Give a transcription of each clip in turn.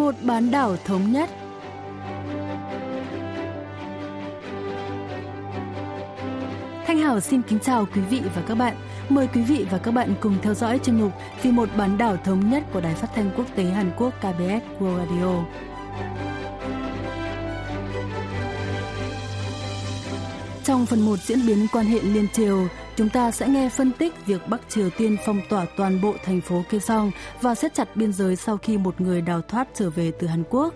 một bán đảo thống nhất. Thanh Hảo xin kính chào quý vị và các bạn. Mời quý vị và các bạn cùng theo dõi chương mục Vì một bán đảo thống nhất của Đài Phát thanh Quốc tế Hàn Quốc KBS World Radio. Trong phần 1 diễn biến quan hệ liên triều, chúng ta sẽ nghe phân tích việc Bắc Triều Tiên phong tỏa toàn bộ thành phố Kaesong và siết chặt biên giới sau khi một người đào thoát trở về từ Hàn Quốc.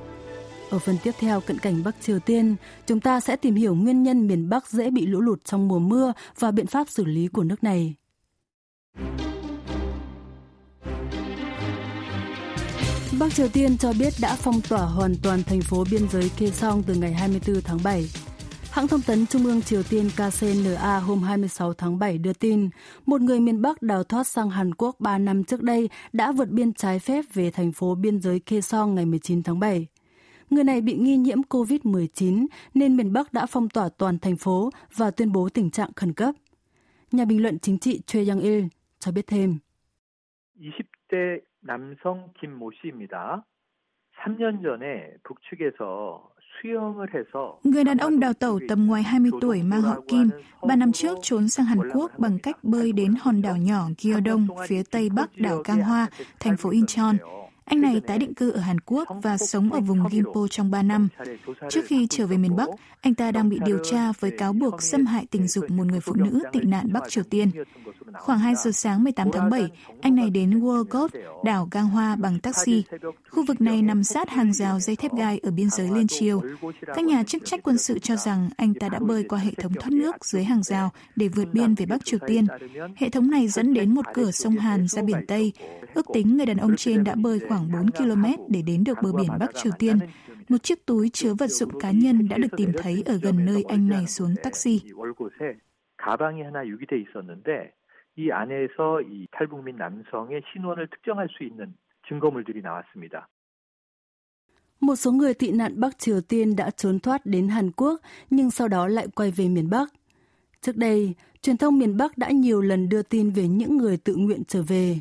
Ở phần tiếp theo cận cảnh Bắc Triều Tiên, chúng ta sẽ tìm hiểu nguyên nhân miền Bắc dễ bị lũ lụt trong mùa mưa và biện pháp xử lý của nước này. Bắc Triều Tiên cho biết đã phong tỏa hoàn toàn thành phố biên giới Kaesong từ ngày 24 tháng 7. Hãng thông tấn Trung ương Triều Tiên KCNA hôm 26 tháng 7 đưa tin, một người miền Bắc đào thoát sang Hàn Quốc 3 năm trước đây đã vượt biên trái phép về thành phố biên giới Kaesong ngày 19 tháng 7. Người này bị nghi nhiễm COVID-19 nên miền Bắc đã phong tỏa toàn thành phố và tuyên bố tình trạng khẩn cấp. Nhà bình luận chính trị Choi Young-il cho biết thêm. 20대 남성 김모 씨입니다. 3년 전에 북측에서 Người đàn ông đào tẩu tầm ngoài 20 tuổi mang họ Kim, ba năm trước trốn sang Hàn Quốc bằng cách bơi đến hòn đảo nhỏ Gyeodong phía tây bắc đảo Cang Hoa, thành phố Incheon. Anh này tái định cư ở Hàn Quốc và sống ở vùng Gimpo trong 3 năm. Trước khi trở về miền Bắc, anh ta đang bị điều tra với cáo buộc xâm hại tình dục một người phụ nữ tị nạn Bắc Triều Tiên. Khoảng 2 giờ sáng 18 tháng 7, anh này đến Wolgot, đảo Gang Hoa bằng taxi. Khu vực này nằm sát hàng rào dây thép gai ở biên giới Liên Triều. Các nhà chức trách quân sự cho rằng anh ta đã bơi qua hệ thống thoát nước dưới hàng rào để vượt biên về Bắc Triều Tiên. Hệ thống này dẫn đến một cửa sông Hàn ra biển Tây. Ước tính người đàn ông trên đã bơi khoảng 4 km để đến được bờ biển Bắc Triều Tiên. Một chiếc túi chứa vật dụng cá nhân đã được tìm thấy ở gần nơi anh này xuống taxi. 가방이 하나 유기돼 있었는데 이 안에서 이 탈북민 남성의 신원을 특정할 수 있는 증거물들이 나왔습니다. Một số người tị nạn Bắc Triều Tiên đã trốn thoát đến Hàn Quốc nhưng sau đó lại quay về miền Bắc. Trước đây, truyền thông miền Bắc đã nhiều lần đưa tin về những người tự nguyện trở về.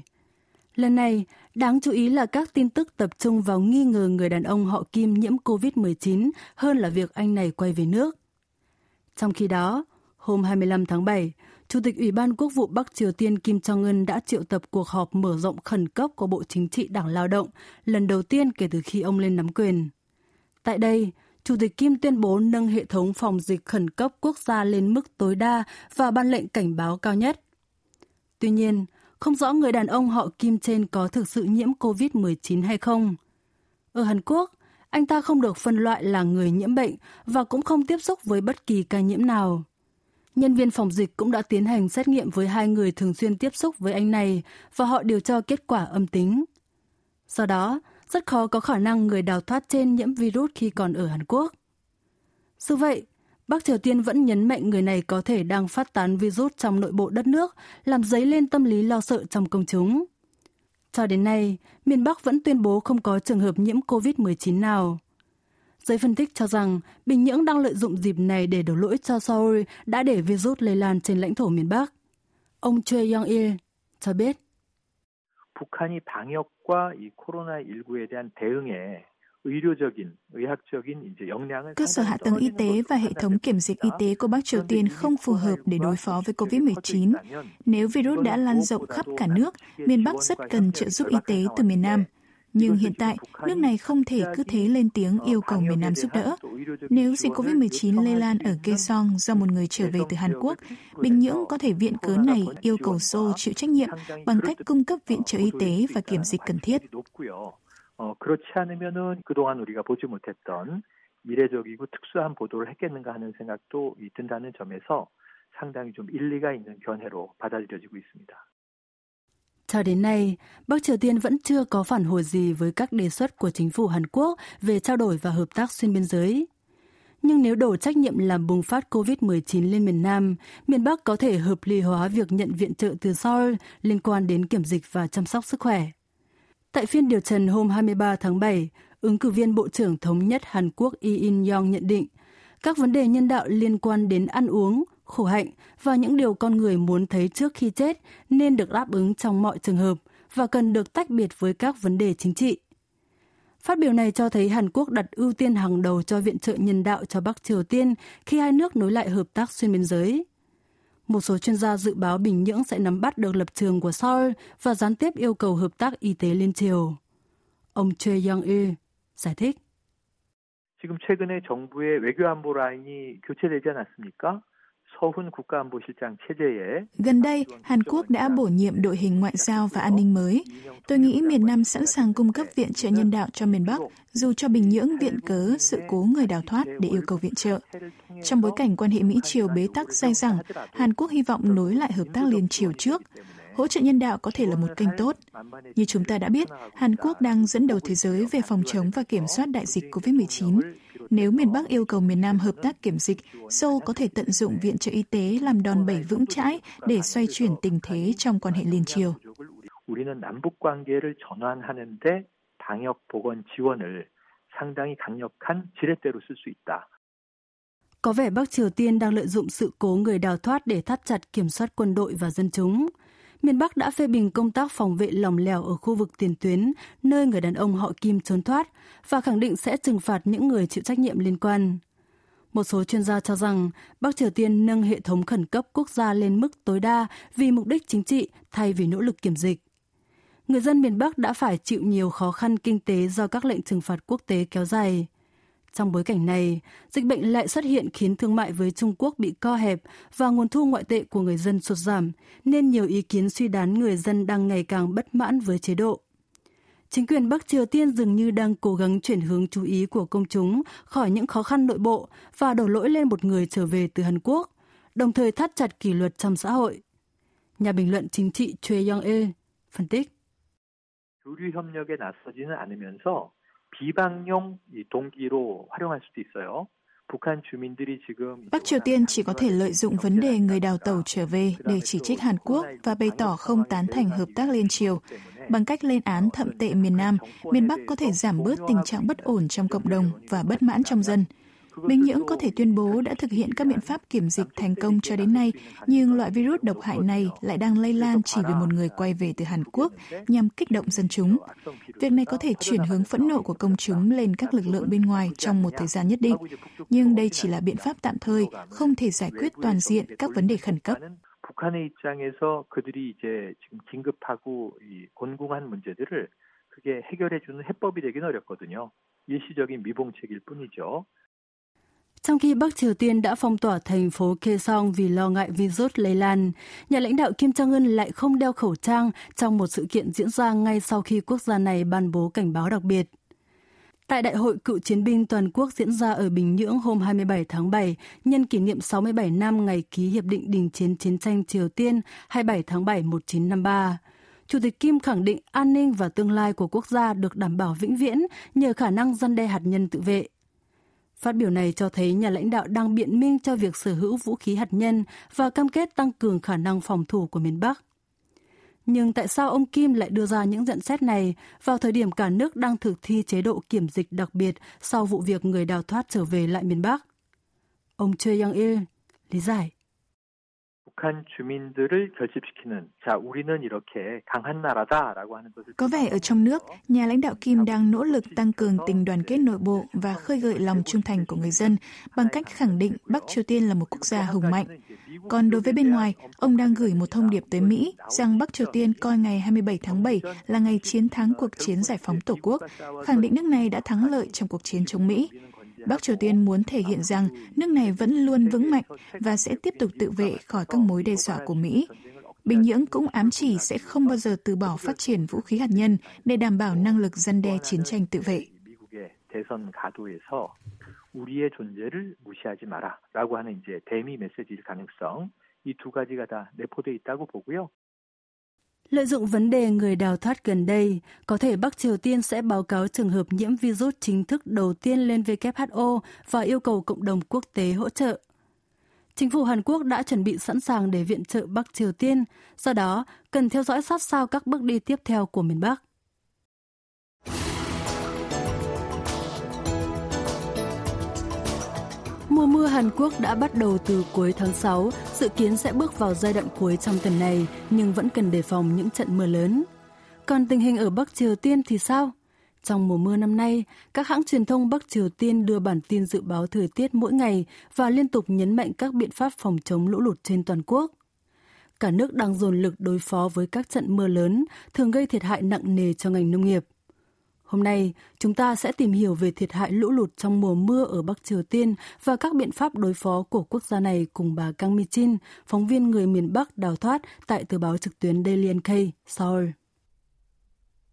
Lần này, đáng chú ý là các tin tức tập trung vào nghi ngờ người đàn ông họ Kim nhiễm COVID-19 hơn là việc anh này quay về nước. Trong khi đó, hôm 25 tháng 7, Chủ tịch Ủy ban Quốc vụ Bắc Triều Tiên Kim Jong-un đã triệu tập cuộc họp mở rộng khẩn cấp của Bộ Chính trị Đảng Lao động lần đầu tiên kể từ khi ông lên nắm quyền. Tại đây, Chủ tịch Kim tuyên bố nâng hệ thống phòng dịch khẩn cấp quốc gia lên mức tối đa và ban lệnh cảnh báo cao nhất. Tuy nhiên, không rõ người đàn ông họ Kim trên có thực sự nhiễm COVID-19 hay không. Ở Hàn Quốc, anh ta không được phân loại là người nhiễm bệnh và cũng không tiếp xúc với bất kỳ ca nhiễm nào. Nhân viên phòng dịch cũng đã tiến hành xét nghiệm với hai người thường xuyên tiếp xúc với anh này và họ đều cho kết quả âm tính. Do đó, rất khó có khả năng người đào thoát trên nhiễm virus khi còn ở Hàn Quốc. Dù vậy, Bắc Triều Tiên vẫn nhấn mạnh người này có thể đang phát tán virus trong nội bộ đất nước, làm dấy lên tâm lý lo sợ trong công chúng. Cho đến nay, miền Bắc vẫn tuyên bố không có trường hợp nhiễm COVID-19 nào. Giới phân tích cho rằng Bình Nhưỡng đang lợi dụng dịp này để đổ lỗi cho Seoul đã để virus lây lan trên lãnh thổ miền Bắc. Ông Choi Young-il cho biết. 북한이 방역과 이 코로나19에 대한 대응에 Cơ sở hạ tầng y tế và hệ thống kiểm dịch y tế của Bắc Triều Tiên không phù hợp để đối phó với COVID-19. Nếu virus đã lan rộng khắp cả nước, miền Bắc rất cần trợ giúp y tế từ miền Nam. Nhưng hiện tại, nước này không thể cứ thế lên tiếng yêu cầu miền Nam giúp đỡ. Nếu dịch COVID-19 lây lan ở Kaesong do một người trở về từ Hàn Quốc, Bình Nhưỡng có thể viện cớ này yêu cầu Seoul chịu trách nhiệm bằng cách cung cấp viện trợ y tế và kiểm dịch cần thiết. 어, 그렇지 않으면은 그동안 우리가 보지 못했던 이례적이고 특수한 보도를 했겠는가 하는 생각도 든다는 점에서 상당히 좀 일리가 있는 견해로 받아들여지고 있습니다. Cho đến nay, Bắc Triều Tiên vẫn chưa có phản hồi gì với các đề xuất của chính phủ Hàn Quốc về trao đổi và hợp tác xuyên biên giới. Nhưng nếu đổ trách nhiệm làm bùng phát COVID-19 lên miền Nam, miền Bắc có thể hợp lý hóa việc nhận viện trợ từ Seoul liên quan đến kiểm dịch và chăm sóc sức khỏe. Tại phiên điều trần hôm 23 tháng 7, ứng cử viên Bộ trưởng Thống nhất Hàn Quốc Lee In-yong nhận định các vấn đề nhân đạo liên quan đến ăn uống, khổ hạnh và những điều con người muốn thấy trước khi chết nên được đáp ứng trong mọi trường hợp và cần được tách biệt với các vấn đề chính trị. Phát biểu này cho thấy Hàn Quốc đặt ưu tiên hàng đầu cho viện trợ nhân đạo cho Bắc Triều Tiên khi hai nước nối lại hợp tác xuyên biên giới Một số chuyên gia dự báo Bình Nhưỡng sẽ nắm bắt được lập trường của Seoul và gián tiếp yêu cầu hợp tác y tế liên triều. Ông Choi Young-il giải thích. 지금 최근에 정부의 외교안보 라인이 교체되지 않았습니까? Gần đây, Hàn Quốc đã bổ nhiệm đội hình ngoại giao và an ninh mới. Tôi nghĩ miền Nam sẵn sàng cung cấp viện trợ nhân đạo cho miền Bắc, dù cho Bình Nhưỡng viện cớ sự cố người đào thoát để yêu cầu viện trợ. Trong bối cảnh quan hệ Mỹ-Triều bế tắc dai dẳng, Hàn Quốc hy vọng nối lại hợp tác liên triều trước, hỗ trợ nhân đạo có thể là một kênh tốt. Như chúng ta đã biết, Hàn Quốc đang dẫn đầu thế giới về phòng chống và kiểm soát đại dịch COVID-19. Nếu miền Bắc yêu cầu miền Nam hợp tác kiểm dịch, Seoul có thể tận dụng viện trợ y tế làm đòn bẩy vững chãi để xoay chuyển tình thế trong quan hệ liên triều. 우리는 남북 관계를 전환하는데 방역 보건 지원을 상당히 강력한 지렛대로 쓸 수 있다. Có vẻ Bắc Triều Tiên đang lợi dụng sự cố người đào thoát để thắt chặt kiểm soát quân đội và dân chúng miền Bắc đã phê bình công tác phòng vệ lỏng lẻo ở khu vực tiền tuyến, nơi người đàn ông họ Kim trốn thoát, và khẳng định sẽ trừng phạt những người chịu trách nhiệm liên quan. Một số chuyên gia cho rằng Bắc Triều Tiên nâng hệ thống khẩn cấp quốc gia lên mức tối đa vì mục đích chính trị thay vì nỗ lực kiểm dịch. Người dân miền Bắc đã phải chịu nhiều khó khăn kinh tế do các lệnh trừng phạt quốc tế kéo dài. Trong bối cảnh này, dịch bệnh lại xuất hiện khiến thương mại với Trung Quốc bị co hẹp và nguồn thu ngoại tệ của người dân sụt giảm, nên nhiều ý kiến suy đoán người dân đang ngày càng bất mãn với chế độ. Chính quyền Bắc Triều Tiên dường như đang cố gắng chuyển hướng chú ý của công chúng khỏi những khó khăn nội bộ và đổ lỗi lên một người trở về từ Hàn Quốc, đồng thời thắt chặt kỷ luật trong xã hội. Nhà bình luận chính trị Choi Young-il phân tích. 교류 협력에 나서지는 않으면서 비방용 동기로 활용할 수도 있어요. Bắc Triều Tiên chỉ có thể lợi dụng vấn đề người đào tàu trở về để chỉ trích Hàn Quốc và bày tỏ không tán thành hợp tác liên triều. Bằng cách lên án thậm tệ miền Nam, miền Bắc có thể giảm bớt tình trạng bất ổn trong cộng đồng và bất mãn trong dân. Bình Nhưỡng có thể tuyên bố đã thực hiện các biện pháp kiểm dịch thành công cho đến nay, nhưng loại virus độc hại này lại đang lây lan chỉ vì một người quay về từ Hàn Quốc nhằm kích động dân chúng. Việc này có thể chuyển hướng phẫn nộ của công chúng lên các lực lượng bên ngoài trong một thời gian nhất định, nhưng đây chỉ là biện pháp tạm thời, không thể giải quyết toàn diện các vấn đề khẩn cấp. 북한의 입장에서 그들이 이제 지금 긴급하고 이 곤궁한 문제들을 그게 해결해 주는 해법이 되긴 어렵거든요. 일시적인 미봉책일 뿐이죠. Trong khi Bắc Triều Tiên đã phong tỏa thành phố Kaesong vì lo ngại virus lây lan, nhà lãnh đạo Kim Jong-un lại không đeo khẩu trang trong một sự kiện diễn ra ngay sau khi quốc gia này ban bố cảnh báo đặc biệt. Tại Đại hội Cựu chiến binh toàn quốc diễn ra ở Bình Nhưỡng hôm 27 tháng 7, nhân kỷ niệm 67 năm ngày ký Hiệp định Đình chiến chiến tranh Triều Tiên 27 tháng 7 1953. Chủ tịch Kim khẳng định an ninh và tương lai của quốc gia được đảm bảo vĩnh viễn nhờ khả năng dân đe hạt nhân tự vệ. Phát biểu này cho thấy nhà lãnh đạo đang biện minh cho việc sở hữu vũ khí hạt nhân và cam kết tăng cường khả năng phòng thủ của miền Bắc. Nhưng tại sao ông Kim lại đưa ra những nhận xét này vào thời điểm cả nước đang thực thi chế độ kiểm dịch đặc biệt sau vụ việc người đào thoát trở về lại miền Bắc? Ông Choi Young-il lý giải. 북한 주민들을 결집시키는 자 우리는 이렇게 강한 나라다라고 하는 것을 Có vẻ ở trong nước, nhà lãnh đạo Kim đang nỗ lực tăng cường tình đoàn kết nội bộ và khơi gợi lòng trung thành của người dân bằng cách khẳng định Bắc Triều Tiên là một quốc gia hùng mạnh. Còn đối với bên ngoài, ông đang gửi một thông điệp tới Mỹ rằng Bắc Triều Tiên coi ngày 27 tháng 7 là ngày chiến thắng cuộc chiến giải phóng Tổ quốc, khẳng định nước này đã thắng lợi trong cuộc chiến chống Mỹ. Bắc Triều Tiên muốn thể hiện rằng nước này vẫn luôn vững mạnh và sẽ tiếp tục tự vệ khỏi các mối đe dọa của Mỹ. Bình Nhưỡng cũng ám chỉ sẽ không bao giờ từ bỏ phát triển vũ khí hạt nhân để đảm bảo năng lực dân đe chiến tranh tự vệ. 우리의 존재를 무시하지 마라라고 하는 이제 대미 메시지일 가능성 이 두 가지가 다 내포돼 있다고 보고요. Lợi dụng vấn đề người đào thoát gần đây, có thể Bắc Triều Tiên sẽ báo cáo trường hợp nhiễm virus chính thức đầu tiên lên WHO và yêu cầu cộng đồng quốc tế hỗ trợ. Chính phủ Hàn Quốc đã chuẩn bị sẵn sàng để viện trợ Bắc Triều Tiên, do đó cần theo dõi sát sao các bước đi tiếp theo của miền Bắc. Mùa mưa Hàn Quốc đã bắt đầu từ cuối tháng 6, dự kiến sẽ bước vào giai đoạn cuối trong tuần này, nhưng vẫn cần đề phòng những trận mưa lớn. Còn tình hình ở Bắc Triều Tiên thì sao? Trong mùa mưa năm nay, các hãng truyền thông Bắc Triều Tiên đưa bản tin dự báo thời tiết mỗi ngày và liên tục nhấn mạnh các biện pháp phòng chống lũ lụt trên toàn quốc. Cả nước đang dồn lực đối phó với các trận mưa lớn, thường gây thiệt hại nặng nề cho ngành nông nghiệp. Hôm nay, chúng ta sẽ tìm hiểu về thiệt hại lũ lụt trong mùa mưa ở Bắc Triều Tiên và các biện pháp đối phó của quốc gia này cùng bà Kang Mi Chin, phóng viên người miền Bắc đào thoát tại tờ báo trực tuyến Daily NK, Seoul.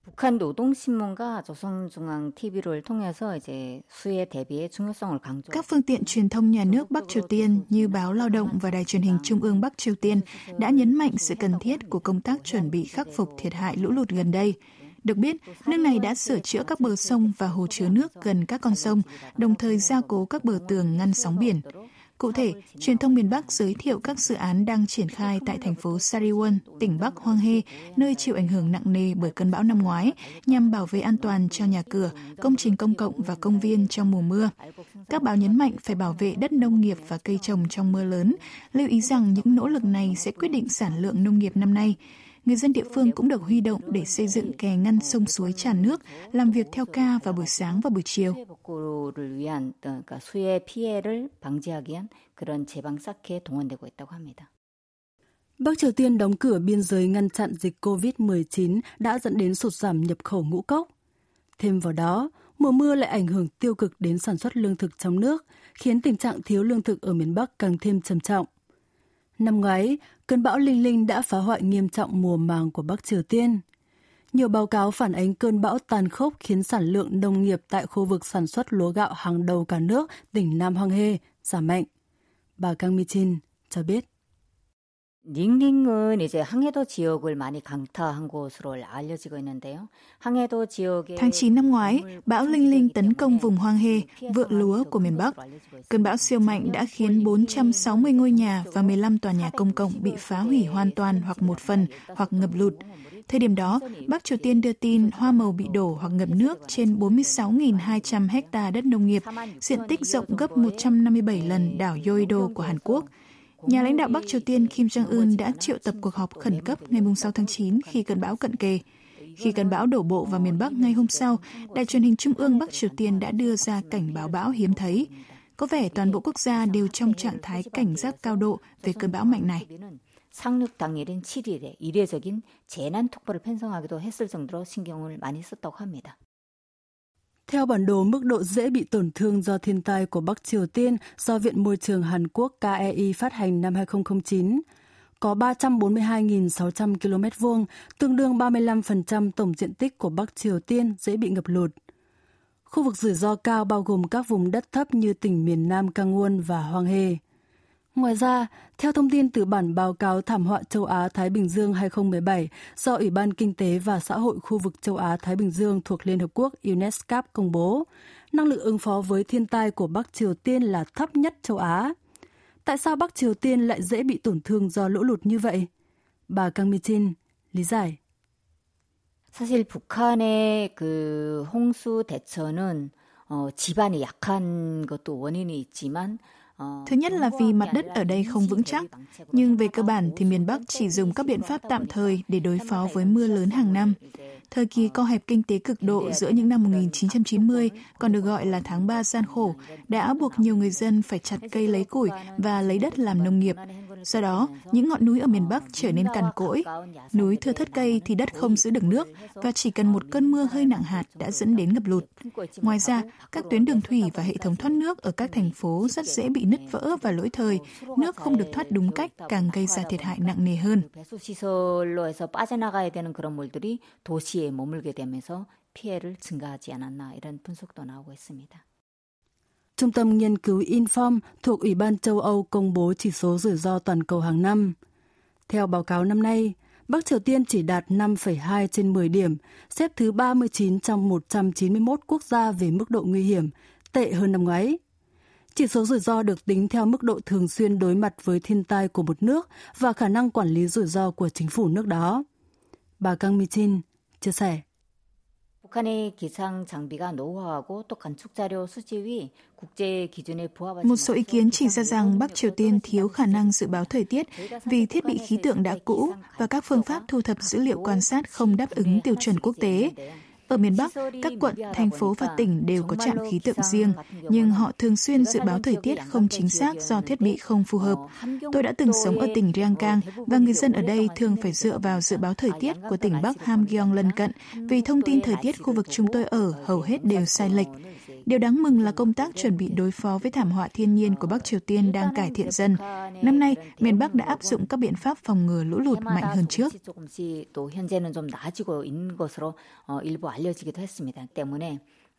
북한 노동신문과 조선중앙 TV를 통해서 이제 수해 대비의 중요성을 강조. Các phương tiện truyền thông nhà nước Bắc Triều Tiên như báo Lao động và Đài truyền hình Trung ương Bắc Triều Tiên đã nhấn mạnh sự cần thiết của công tác chuẩn bị khắc phục thiệt hại lũ lụt gần đây. Được biết, nước này đã sửa chữa các bờ sông và hồ chứa nước gần các con sông, đồng thời gia cố các bờ tường ngăn sóng biển. Cụ thể, truyền thông miền Bắc giới thiệu các dự án đang triển khai tại thành phố Sariwon, tỉnh Bắc Hoang He, nơi chịu ảnh hưởng nặng nề bởi cơn bão năm ngoái, nhằm bảo vệ an toàn cho nhà cửa, công trình công cộng và công viên trong mùa mưa. Các báo nhấn mạnh phải bảo vệ đất nông nghiệp và cây trồng trong mưa lớn, lưu ý rằng những nỗ lực này sẽ quyết định sản lượng nông nghiệp năm nay người dân địa phương cũng được huy động để xây dựng kè ngăn sông suối tràn nước, làm việc theo ca vào buổi sáng và buổi chiều. Bắc Triều Tiên đóng cửa biên giới ngăn chặn dịch COVID-19 đã dẫn đến sụt giảm nhập khẩu ngũ cốc. Thêm vào đó, mùa mưa lại ảnh hưởng tiêu cực đến sản xuất lương thực trong nước, khiến tình trạng thiếu lương thực ở miền Bắc càng thêm trầm trọng. Năm ngoái, cơn bão Linh Linh đã phá hoại nghiêm trọng mùa màng của Bắc Triều Tiên. Nhiều báo cáo phản ánh cơn bão tàn khốc khiến sản lượng nông nghiệp tại khu vực sản xuất lúa gạo hàng đầu cả nước, tỉnh Nam Hoang Hê, giảm mạnh. Bà Kang Mi Chin cho biết. 닝닝은 이제 항해도 지역을 많이 강타한 곳으로 알려지고 있는데요. 항해도 지역에 Tháng 9 năm ngoái, bão Linh Linh tấn công vùng Hoang Hê, vựa lúa của miền Bắc. Cơn bão siêu mạnh đã khiến 460 ngôi nhà và 15 tòa nhà công cộng bị phá hủy hoàn toàn hoặc một phần hoặc ngập lụt. Thời điểm đó, Bắc Triều Tiên đưa tin hoa màu bị đổ hoặc ngập nước trên 46.200 hecta đất nông nghiệp, diện tích rộng gấp 157 lần đảo Yoido của Hàn Quốc – Nhà lãnh đạo Bắc Triều Tiên Kim Jong-un đã triệu tập cuộc họp khẩn cấp ngày 6 tháng 9 khi cơn bão cận kề. Khi cơn bão đổ bộ vào miền Bắc ngay hôm sau, đài truyền hình Trung ương Bắc Triều Tiên đã đưa ra cảnh báo bão hiếm thấy. Có vẻ toàn bộ quốc gia đều trong trạng thái cảnh giác cao độ về cơn bão mạnh này. 상륙 당일인 7일에 이례적인 재난 특보를 편성하기도 했을 정도로 신경을 많이 썼다고 합니다. Theo bản đồ mức độ dễ bị tổn thương do thiên tai của Bắc Triều Tiên do Viện Môi trường Hàn Quốc KEI phát hành năm 2009, có 342.600 km vuông, tương đương 35% tổng diện tích của Bắc Triều Tiên dễ bị ngập lụt. Khu vực rủi ro cao bao gồm các vùng đất thấp như tỉnh miền Nam Kangwon và Hoang He. Ngoài ra, theo thông tin từ bản báo cáo thảm họa châu Á-Thái Bình Dương 2017 do Ủy ban Kinh tế và Xã hội khu vực châu Á-Thái Bình Dương thuộc Liên Hợp Quốc UNESCO công bố, năng lực ứng phó với thiên tai của Bắc Triều Tiên là thấp nhất châu Á. Tại sao Bắc Triều Tiên lại dễ bị tổn thương do lũ lụt như vậy? Bà Kang Mi-chin lý giải. 사실 북한의 그 홍수 대처는 어, 지반이 약한 것도 원인이 있지만 Thứ nhất là vì mặt đất ở đây không vững chắc, nhưng về cơ bản thì miền Bắc chỉ dùng các biện pháp tạm thời để đối phó với mưa lớn hàng năm. Thời kỳ co hẹp kinh tế cực độ giữa những năm 1990, còn được gọi là tháng 3 gian khổ, đã buộc nhiều người dân phải chặt cây lấy củi và lấy đất làm nông nghiệp. Do đó, những ngọn núi ở miền Bắc trở nên cằn cỗi. Núi thưa thất cây thì đất không giữ được nước và chỉ cần một cơn mưa hơi nặng hạt đã dẫn đến ngập lụt. Ngoài ra, các tuyến đường thủy và hệ thống thoát nước ở các thành phố rất dễ bị nứt vỡ và lỗi thời. Nước không được thoát đúng cách càng gây ra thiệt hại nặng nề hơn. 도시에 머물게 되면서 피해를 증가하지 않았나 이런 분석도 나오고 있습니다. Trung tâm nghiên cứu Inform thuộc Ủy ban châu Âu công bố chỉ số rủi ro toàn cầu hàng năm. Theo báo cáo năm nay, Bắc Triều Tiên chỉ đạt 5,2 trên 10 điểm, xếp thứ 39 trong 191 quốc gia về mức độ nguy hiểm, tệ hơn năm ngoái. Chỉ số rủi ro được tính theo mức độ thường xuyên đối mặt với thiên tai của một nước và khả năng quản lý rủi ro của chính phủ nước đó. Bà Kang Mi-chin chia sẻ. Một số ý kiến chỉ ra rằng Bắc Triều Tiên thiếu khả năng dự báo thời tiết vì thiết bị khí tượng đã cũ và các phương pháp thu thập dữ liệu quan sát không đáp ứng tiêu chuẩn quốc tế. Ở miền Bắc, các quận, thành phố và tỉnh đều có trạm khí tượng riêng, nhưng họ thường xuyên dự báo thời tiết không chính xác do thiết bị không phù hợp. Tôi đã từng sống ở tỉnh Ryanggang và người dân ở đây thường phải dựa vào dự báo thời tiết của tỉnh Bắc Hamgyong lân cận. Vì thông tin thời tiết khu vực chúng tôi ở hầu hết đều sai lệch. Điều đáng mừng là công tác chuẩn bị đối phó với thảm họa thiên nhiên của Bắc Triều Tiên đang cải thiện dần. Năm nay, miền Bắc đã áp dụng các biện pháp phòng ngừa lũ lụt mạnh hơn trước.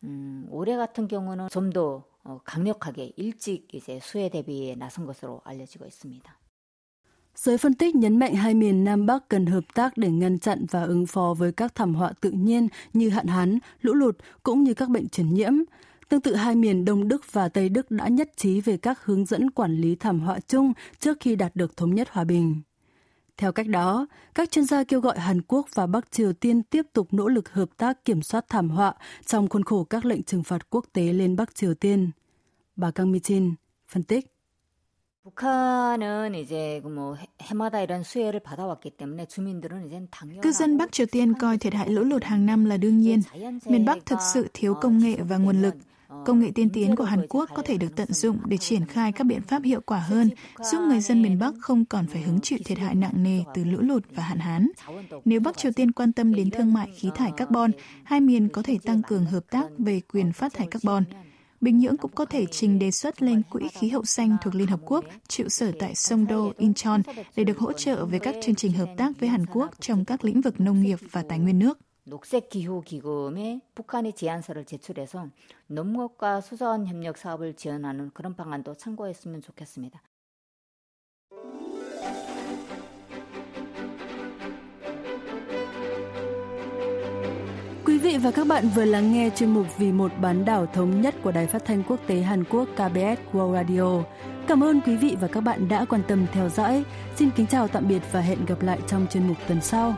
음, 올해 같은 경우는 좀더 강력하게 일찍 이제 수해 대비에 나선 것으로 알려지고 있습니다. Giới phân tích nhấn mạnh hai miền Nam Bắc cần hợp tác để ngăn chặn và ứng phó với các thảm họa tự nhiên như hạn hán, lũ lụt cũng như các bệnh truyền nhiễm. Tương tự hai miền Đông Đức và Tây Đức đã nhất trí về các hướng dẫn quản lý thảm họa chung trước khi đạt được thống nhất hòa bình. Theo cách đó, các chuyên gia kêu gọi Hàn Quốc và Bắc Triều Tiên tiếp tục nỗ lực hợp tác kiểm soát thảm họa trong khuôn khổ các lệnh trừng phạt quốc tế lên Bắc Triều Tiên. Bà Kang mi chin phân tích. 북한은 이제 뭐 해마다 이런 수해를 받아왔기 때문에 주민들은 이제 당연히 Cư dân Bắc Triều Tiên coi thiệt hại lũ lụt hàng năm là đương nhiên. Miền Bắc thực sự thiếu công nghệ và nguồn lực. Công nghệ tiên tiến của Hàn Quốc có thể được tận dụng để triển khai các biện pháp hiệu quả hơn, giúp người dân miền Bắc không còn phải hứng chịu thiệt hại nặng nề từ lũ lụt và hạn hán. Nếu Bắc Triều Tiên quan tâm đến thương mại khí thải carbon, hai miền có thể tăng cường hợp tác về quyền phát thải carbon. Bình Nhưỡng cũng có thể trình đề xuất lên Quỹ khí hậu xanh thuộc Liên Hợp Quốc trụ sở tại Songdo, Incheon để được hỗ trợ về các chương trình hợp tác với Hàn Quốc trong các lĩnh vực nông nghiệp và tài nguyên nước. 녹색 기후 기금에 북한이 제안서를 제출해서 농업과 수자원 협력 사업을 지원하는 그런 방안도 참고했으면 좋겠습니다. Quý vị và các bạn vừa lắng nghe chuyên mục Vì một bán đảo thống nhất của Đài Phát thanh Quốc tế Hàn Quốc KBS World Radio. Cảm ơn quý vị và các bạn đã quan tâm theo dõi. Xin kính chào tạm biệt và hẹn gặp lại trong chuyên mục tuần sau.